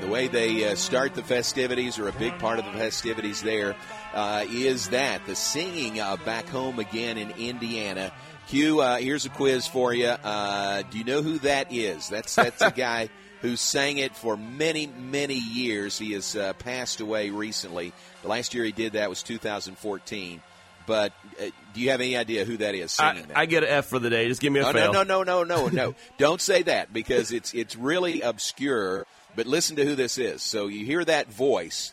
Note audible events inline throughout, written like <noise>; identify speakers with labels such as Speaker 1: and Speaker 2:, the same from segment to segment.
Speaker 1: The way they uh, start the festivities, or a big part of the festivities there, uh, is that the singing uh, back home again in Indiana. Q, uh, here's a quiz for you. Uh, do you know who that is? That's that's a <laughs> guy who sang it for many many years. He has uh, passed away recently. The last year he did that was 2014. But uh, do you have any idea who that is singing
Speaker 2: I,
Speaker 1: that?
Speaker 2: I get an F for the day. Just give me a
Speaker 1: Oh,
Speaker 2: fail.
Speaker 1: no, no, no, no, no, no. <laughs> Don't say that because it's it's really obscure. But listen to who this is. So you hear that voice.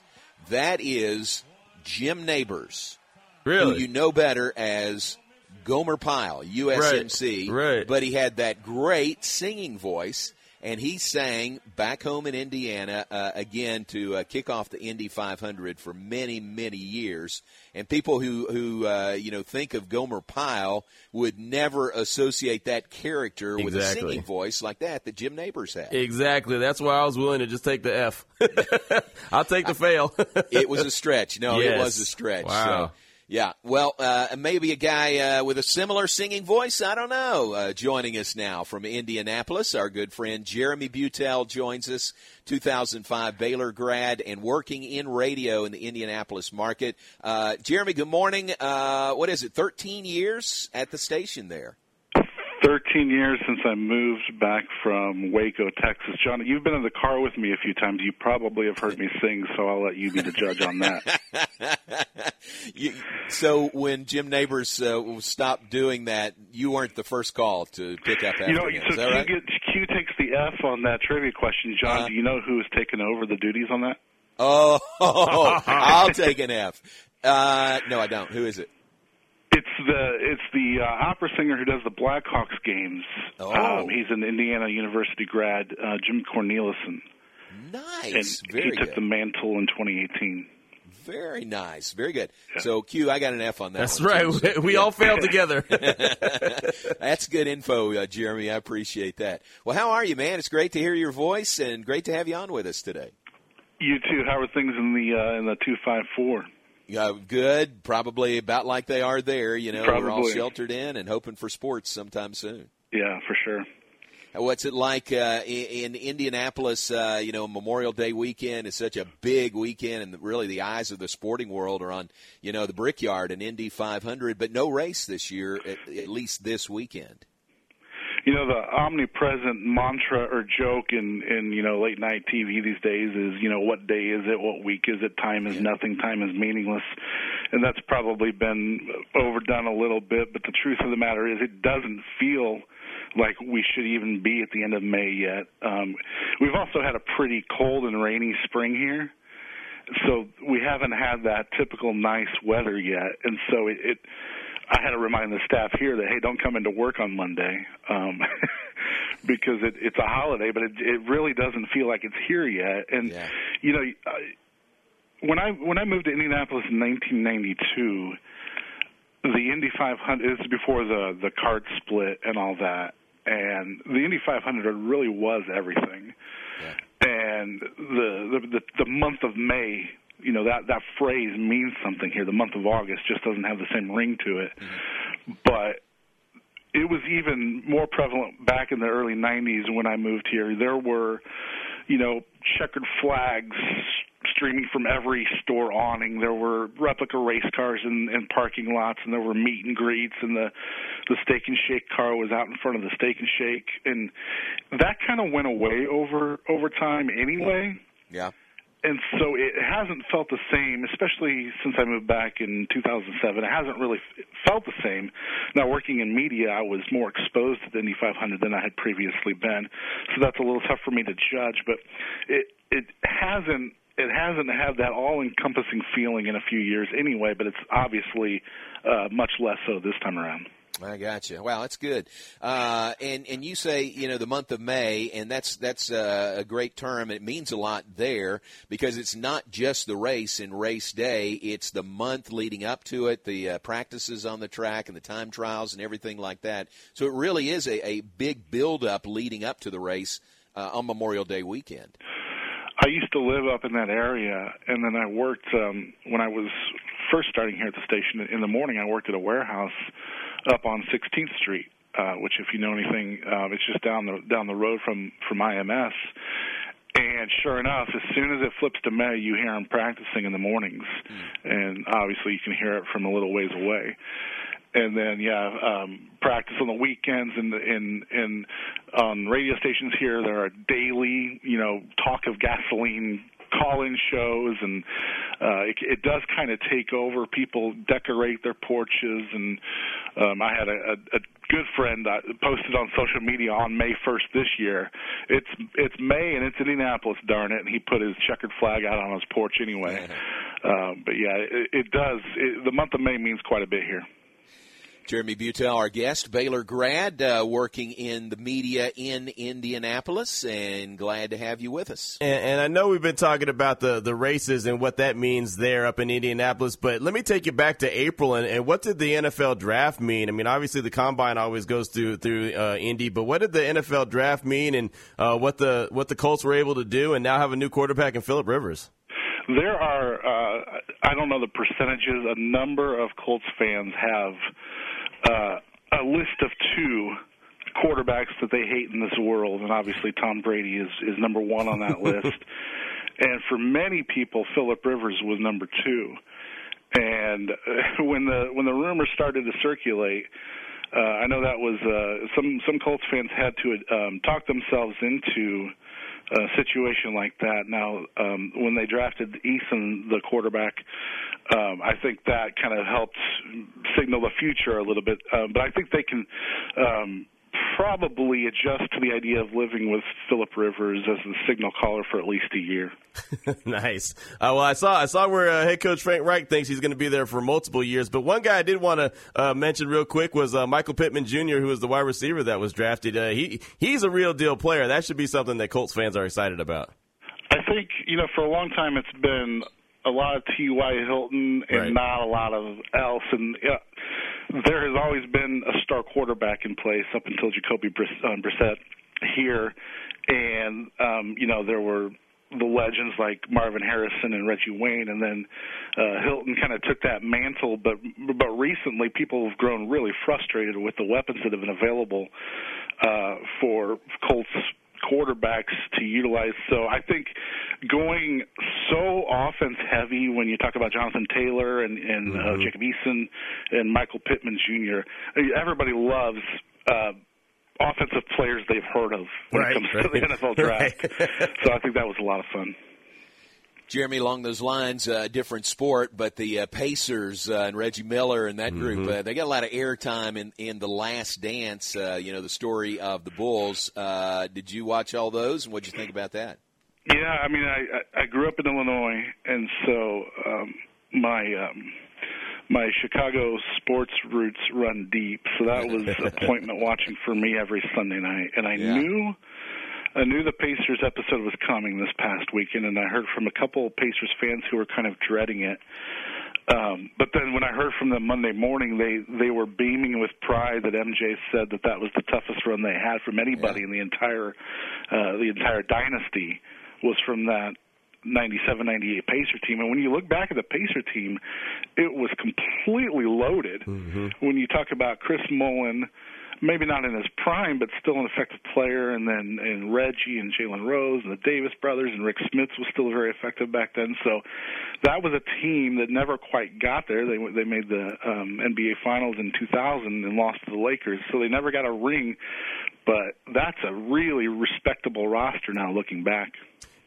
Speaker 1: That is Jim Nabors,
Speaker 2: Really?
Speaker 1: who you know better as Gomer Pyle, USMC.
Speaker 2: Right, right.
Speaker 1: But he had that great singing voice, and he sang back home in Indiana uh, again to uh, kick off the Indy 500 for many, many years. And people who who uh, you know think of Gomer Pyle would never associate that character with a singing voice like that that Jim Nabors had.
Speaker 2: Exactly. That's why I was willing to just take the F. <laughs> I'll take the fail. <laughs>
Speaker 1: it was a stretch. No, it was a stretch.
Speaker 2: Wow.
Speaker 1: So, yeah. Well, uh, maybe a guy uh, with a similar singing voice. I don't know. Uh, joining us now from Indianapolis, our good friend Jeremy Beutel joins us. 2005 Baylor grad and working in radio in the Indianapolis market. Uh, Jeremy, good morning. Uh, what is it? 13 years at the station there.
Speaker 3: 13 years since I moved back from Waco, Texas. John, you've been in the car with me a few times. You probably have heard me sing, so I'll let you be the judge on that. <laughs>
Speaker 1: you, so when Jim Nabors uh, stopped doing that, you weren't the first call to pick up after
Speaker 3: you know,
Speaker 1: him.
Speaker 3: so
Speaker 1: Is that
Speaker 3: Q,
Speaker 1: right?
Speaker 3: gets, Q takes the F on that trivia question. John,
Speaker 1: Uh-huh.
Speaker 3: do you know who has taken over the duties on that?
Speaker 1: Oh, <laughs> I'll take an F. Uh, no, I don't. Who is it?
Speaker 3: It's the it's the uh, opera singer who does the Blackhawks games.
Speaker 1: Oh.
Speaker 3: Um, he's an Indiana University grad, uh, Jim Cornelison, and
Speaker 1: Nice. Very
Speaker 3: he took
Speaker 1: good.
Speaker 3: the mantle in 2018.
Speaker 1: Very nice. Very good. So, Q, I got an F on that.
Speaker 2: That's
Speaker 1: one,
Speaker 2: right.
Speaker 1: too.
Speaker 2: We, we all failed together. <laughs>
Speaker 1: That's good info, uh, Jeremy. I appreciate that. Well, how are you, man? It's great to hear your voice and great to have you on with us today.
Speaker 3: You too. How are things in the uh, in the 254?
Speaker 1: Uh, good. Probably about like they are there. You know, we're all sheltered in and hoping for sports sometime soon.
Speaker 3: Yeah, for sure.
Speaker 1: What's it like uh, in, in Indianapolis? Uh, you know, Memorial Day weekend is such a big weekend, and really the eyes of the sporting world are on you know the Brickyard and Indy 500, but no race this year, at, at least this weekend.
Speaker 3: You know, the omnipresent mantra or joke in in you know late night TV these days is you know what day is it, what week is it, time is nothing, time is meaningless, and that's probably been overdone a little bit. But the truth of the matter is, it doesn't feel like we should even be at the end of May yet. Um, we've also had a pretty cold and rainy spring here, so we haven't had that typical nice weather yet, and so it. it I had to remind the staff here that hey, don't come into work on Monday um, <laughs> because it, it's a holiday, but it, it really doesn't feel like it's here yet. And
Speaker 1: Yeah.
Speaker 3: you know, I, when I when I moved to Indianapolis in 1992, the Indy 500 is before the the CART split and all that, and the Indy 500 really was everything. And the, the the the month of May, you know that that phrase means something here. The month of August just doesn't have the same ring to it, mm-hmm. but it was even more prevalent back in the early 90s when I moved here. There were, you know, checkered flags streaming from every store awning. There were replica race cars in, in parking lots, and there were meet and greets, and the the Steak and Shake car was out in front of the Steak and Shake, and that kind of went away over over time anyway
Speaker 1: Yeah.
Speaker 3: and so it hasn't felt the same, especially since I moved back in 2007. It hasn't really felt the same. Now, working in media, I was more exposed to the Indy 500 than I had previously been, so that's a little tough for me to judge. But it it hasn't it hasn't had that all-encompassing feeling in a few years anyway. But it's obviously uh, much less so this time around.
Speaker 1: I got you. Wow, that's good. Uh, and and you say you know the month of May, and that's that's uh, a great term. It means a lot there because it's not just the race and race day; it's the month leading up to it, the uh, practices on the track, and the time trials and everything like that. So it really is a, a big build up leading up to the race uh, on Memorial Day weekend.
Speaker 3: I used to live up in that area, and then I worked um, when I was first starting here at the station. In the morning, I worked at a warehouse up on 16th Street, uh, which, if you know anything, uh, it's just down the down the road from from IMS. And sure enough, as soon as it flips to May, you hear them practicing in the mornings, mm. and obviously you can hear it from a little ways away and then yeah, um, practice on the weekends and in in on radio stations here. There are daily, you know, talk of gasoline call-in shows, and uh, it, it does kind of take over. People decorate their porches, and um, I had a, a, a good friend that posted on social media on May 1st this year. It's it's May and it's Indianapolis, darn it, and he put his checkered flag out on his porch anyway. um, but yeah, it, it does. It, the month of May means quite a bit here.
Speaker 1: Jeremy Beutel, our guest, Baylor grad, uh, working in the media in Indianapolis, and glad to have you with us.
Speaker 2: And, and, I know we've been talking about the, the races and what that means there up in Indianapolis, but let me take you back to April and, and what did the NFL draft mean? I mean, obviously the combine always goes through through uh, Indy, but what did the NFL draft mean, and uh, what the what the Colts were able to do, and now have a new quarterback in Philip Rivers?
Speaker 3: There are, uh, I don't know the percentages. A number of Colts fans have uh, a list of two quarterbacks that they hate in this world, and obviously Tom Brady is is number one on that <laughs> list. And for many people, Philip Rivers was number two. And uh, when the when the rumors started to circulate, uh, I know that was uh, some some Colts fans had to um, talk themselves into a situation like that. Now, um, when they drafted Eason, the quarterback, um, I think that kind of helped signal the future a little bit. Um, but I think they can um, probably adjust to the idea of living with Philip Rivers as the signal caller for at least a year. <laughs>
Speaker 2: nice. Uh, well, I saw I saw where uh, head coach Frank Reich thinks he's going to be there for multiple years. But one guy I did want to uh, mention real quick was uh, Michael Pittman Jr., who was the wide receiver that was drafted. Uh, he he's a real deal player. That should be something that Colts fans are excited about.
Speaker 3: I think you know for a long time it's been a lot of T.Y. Hilton and right. not a lot of else. And there has always been a star quarterback in place up until Jacoby um, Brissett here, and um, you know there were the legends like Marvin Harrison and Reggie Wayne, and then uh, Hilton kind of took that mantle. But but recently, people have grown really frustrated with the weapons that have been available uh, for Colts quarterbacks to utilize. So I think going so offense heavy when you talk about Jonathan Taylor and, and uh, mm-hmm. uh, Jacob Eason and Michael Pittman Jr. Everybody loves. Uh, offensive players they've heard of when right, it comes right. to the NFL draft. <laughs> Right. so I think that was a lot of fun.
Speaker 1: Jeremy, along those lines, uh, different sport, but the uh, Pacers uh, and Reggie Miller and that group, mm-hmm. uh, they got a lot of airtime in, in The Last Dance, uh, you know, the story of the Bulls. Uh, did you watch all those, and what did you think about that?
Speaker 3: Yeah, I mean, I, I grew up in Illinois, and so um, my um, my Chicago sports roots run deep. So that was <laughs> appointment watching for me every Sunday night, and I yeah. knew – I knew the Pacers episode was coming this past weekend, and I heard from a couple of Pacers fans who were kind of dreading it. Um, but then when I heard from them Monday morning, they they were beaming with pride that MJ said that that was the toughest run they had from anybody yeah. in the entire uh, the entire dynasty was from that 97 98 Pacer team. And when you look back at the Pacer team, it was completely loaded. Mm-hmm. When you talk about Chris Mullin, maybe not in his prime, but still an effective player. And then and Reggie and Jalen Rose and the Davis brothers and Rick Smits was still very effective back then. So that was a team that never quite got there. They they made the um, NBA Finals in 2000 and lost to the Lakers, so they never got a ring. But that's a really respectable roster now, looking back.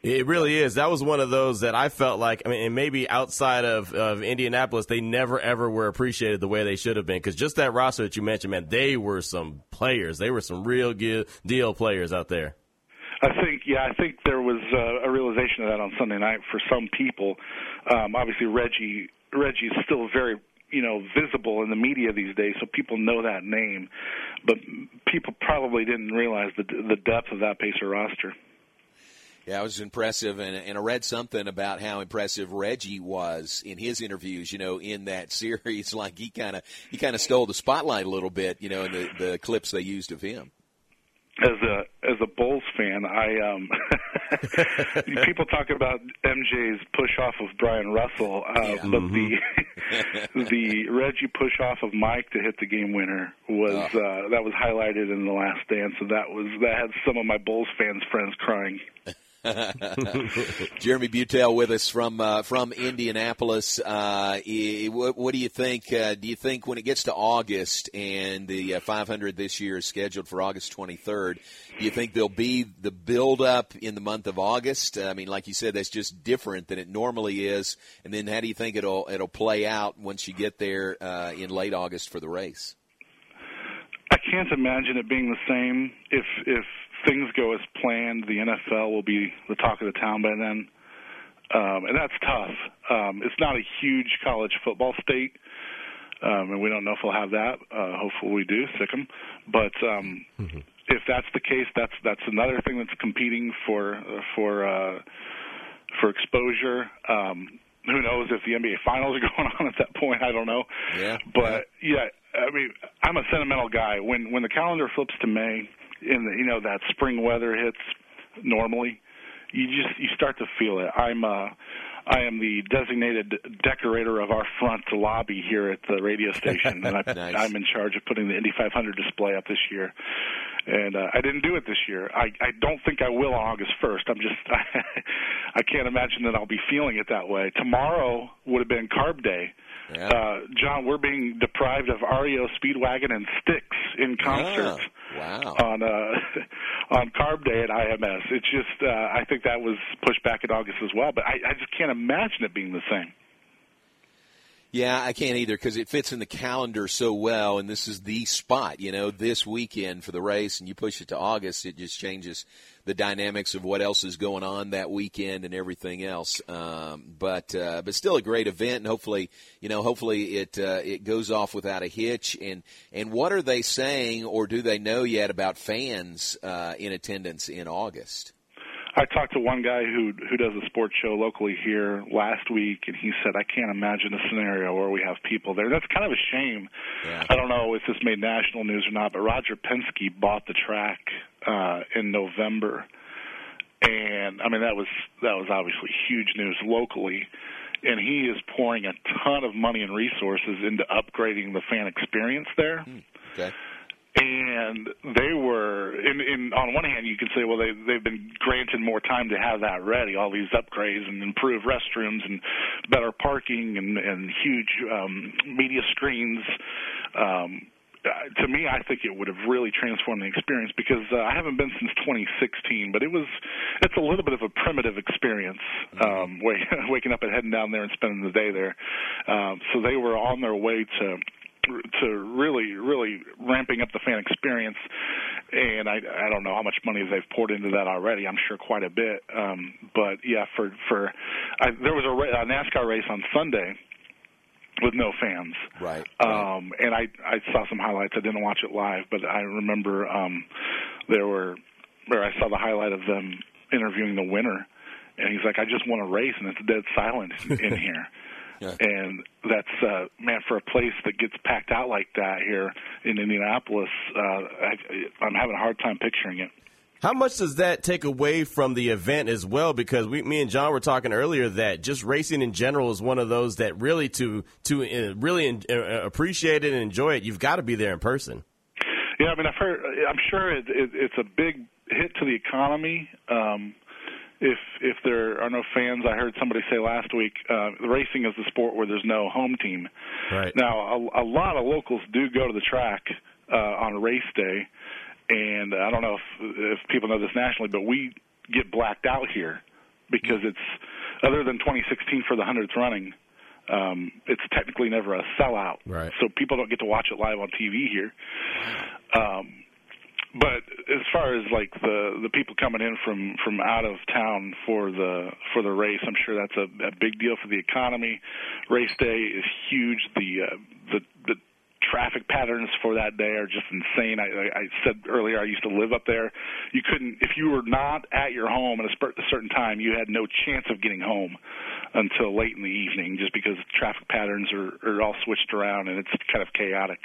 Speaker 2: It really is. That was one of those that I felt like, I mean, and maybe outside of, of Indianapolis, they never ever were appreciated the way they should have been. Because just that roster that you mentioned, man, they were some players. They were some real deal players out there.
Speaker 3: I think, yeah, I think there was uh, a realization of that on Sunday night for some people. Um, obviously, Reggie Reggie is still very you know visible in the media these days, so people know that name, but people probably didn't realize the the depth of that Pacer roster.
Speaker 1: Yeah, it was impressive, and, and I read something about how impressive Reggie was in his interviews. You know, in that <laughs> series, like he kind of he kind of stole the spotlight a little bit. You know, in the the clips they used of him.
Speaker 3: As a as a Bulls fan, I um <laughs> people talk about MJ's push off of Bryon Russell, uh, yeah. but mm-hmm. the <laughs> the Reggie push off of Mike to hit the game winner was oh. uh, that was highlighted in the Last Dance, and that was that had some of my Bulls fans friends crying. <laughs>
Speaker 1: Jeremy Beutel with us from uh, from Indianapolis. Uh, what, what, do you think? Uh, do you think when it gets to August and the uh, 500 this year is scheduled for August 23rd, do you think there'll be the build up in the month of August? I mean, like you said, that's just different than it normally is. And then, how do you think it'll it'll play out once you get there uh, in late August for the race?
Speaker 3: I can't imagine it being the same if if things go as planned, the NFL will be the talk of the town by then. Um, and that's tough. Um, it's not a huge college football state, um, and we don't know if we'll have that. Uh, hopefully, we do. Sick 'em. But um, mm-hmm. if that's the case, that's that's another thing that's competing for for uh, for exposure. Um, who knows if the NBA finals are <laughs> going on at that point? I don't know.
Speaker 1: Yeah.
Speaker 3: But yeah, I mean, I'm a sentimental guy. When when the calendar flips to May in the, you know that spring weather hits normally, you just you start to feel it. I'm uh I am the designated decorator of our front lobby here at the radio <laughs> station, and I,
Speaker 1: nice.
Speaker 3: I'm in charge of putting the Indy 500 display up this year. And uh, I didn't do it this year. I, I don't think I will on August 1st. I'm just I, <laughs> I can't imagine that I'll be feeling it that way. Tomorrow would have been Carb Day
Speaker 1: yeah.
Speaker 3: Uh, John, we're being deprived of REO Speedwagon and Styx in concert
Speaker 1: wow.
Speaker 3: on uh, <laughs> on Carb Day at IMS. It's just uh, I think that was pushed back in August as well, but I, I just can't imagine it being the same.
Speaker 1: Yeah, I can't either because it fits in the calendar so well, and this is the spot, you know, this weekend for the race, and you push it to August, it just changes the dynamics of what else is going on that weekend and everything else. Um, but uh, but still a great event, and hopefully, you know, hopefully it uh, it goes off without a hitch. And and what are they saying, or do they know yet about fans uh, in attendance in August?
Speaker 3: I talked to one guy who who does a sports show locally here last week, and he said, "I can't imagine a scenario where we have people there." That's kind of a shame.
Speaker 1: Yeah.
Speaker 3: I don't know if this made national news or not, but Roger Penske bought the track uh, in November, and I mean that was that was obviously huge news locally. And he is pouring a ton of money and resources into upgrading the fan experience there.
Speaker 1: Hmm. Okay
Speaker 3: and they were in in on one hand you can say well they they've been granted more time to have that ready all these upgrades and improved restrooms and better parking and and huge um media screens um to me, I think it would have really transformed the experience because uh, I haven't been since 2016, but it was it's a little bit of a primitive experience, um, <laughs> waking up and heading down there and spending the day there. Um, so they were on their way to to really, really ramping up the fan experience. And I, I don't know how much money they've poured into that already. I'm sure quite a bit. Um, but yeah, for for I, there was a, a NASCAR race on Sunday with no fans.
Speaker 1: Right.
Speaker 3: Um, and I I saw some highlights. I didn't watch it live, but I remember um, there were where I saw the highlight of them interviewing the winner, and he's like, "I just won a race, and it's dead silent in <laughs> here."
Speaker 1: Yeah.
Speaker 3: And that's uh, man for a place that gets packed out like that here in Indianapolis. Uh, I, I'm having a hard time picturing it.
Speaker 2: How much does that take away from the event as well? Because we, me and John were talking earlier that just racing in general is one of those that really to to uh, really in, uh, appreciate it and enjoy it, you've got to be there in person.
Speaker 3: Yeah, I mean, I've heard. I'm sure it, it, it's a big hit to the economy. Um, if if there are no fans, I heard somebody say last week, uh, racing is the sport where there's no home team.
Speaker 2: Right.
Speaker 3: Now, a, a lot of locals do go to the track uh, on race day, and I don't know if if people know this nationally, but we get blacked out here because it's other than 2016 for the hundredth running. Um, it's technically never a sellout,
Speaker 2: right.
Speaker 3: so people don't get to watch it live on TV here. Um, but as far as like the the people coming in from from out of town for the for the race, I'm sure that's a, a big deal for the economy. Race day is huge. The uh, the the traffic patterns for that day are just insane. I, I said earlier I used to live up there. You couldn't if you were not at your home at a, a certain time, you had no chance of getting home until late in the evening, just because the traffic patterns are, are all switched around and it's kind of chaotic.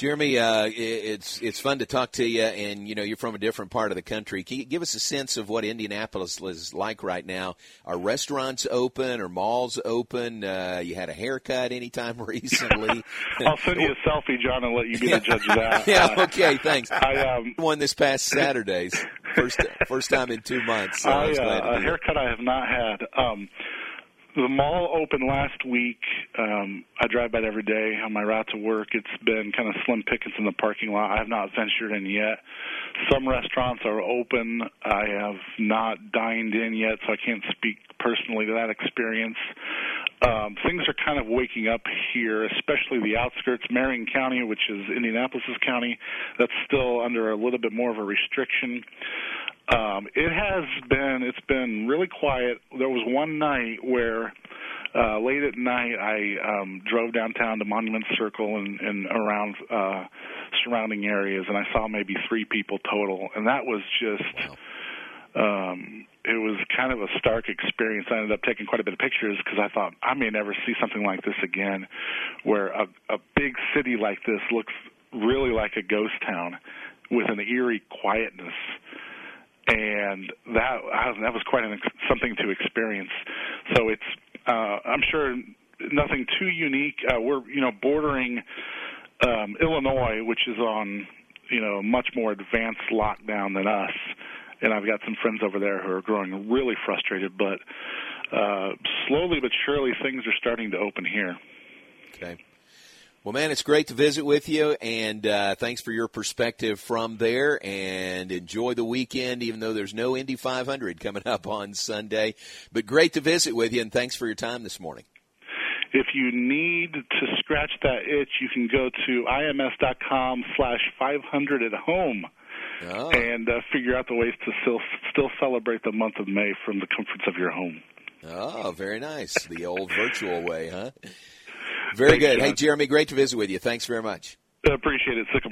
Speaker 1: Jeremy, uh, it's it's fun to talk to you, and you know you're from a different part of the country. Can you give us a sense of what Indianapolis is like right now? Are restaurants open? Are malls open? Uh, you had a haircut anytime <laughs> recently? <laughs>
Speaker 3: I'll send you a selfie, John, and let you be the judge of that. <laughs>
Speaker 1: yeah, okay, thanks.
Speaker 3: I um,
Speaker 1: won this past Saturdays. first first time in two months. So
Speaker 3: I, uh, a haircut I have not had. Um, the mall opened last week. Um, I drive by it every day on my route to work. It's been kind of slim pickings in the parking lot. I have not ventured in yet. Some restaurants are open. I have not dined in yet, so I can't speak personally to that experience. Um, things are kind of waking up here, especially the outskirts. Marion County, which is Indianapolis county, that's still under a little bit more of a restriction. Um, it has been it's been really quiet. There was one night where uh, late at night I um, drove downtown to Monument Circle and, and around uh, surrounding areas, and I saw maybe three people total, and that was just. Wow. Um, it was kind of a stark experience. I ended up taking quite a bit of pictures because I thought I may never see something like this again, where a, a big city like this looks really like a ghost town with an eerie quietness and that that was quite an, something to experience. So it's uh, I'm sure nothing too unique. Uh, we're you know bordering um, Illinois, which is on you know much more advanced lockdown than us, and I've got some friends over there who are growing really frustrated. But uh, slowly but surely, things are starting to open here.
Speaker 1: Okay. Well, man, it's great to visit with you, and uh, thanks for your perspective from there. And enjoy the weekend, even though there's no Indy 500 coming <laughs> up on Sunday. But great to visit with you, and thanks for your time this morning.
Speaker 3: If you need to scratch that itch, you can go to ims.com slash 500 at home. Oh. And uh, figure out the ways to still still celebrate the month of May from the comforts of your home.
Speaker 1: Oh, very nice. The old virtual way, huh? Very Thanks, good. John. Hey, Jeremy, great to visit with you. Thanks very much.
Speaker 3: I appreciate it. Sick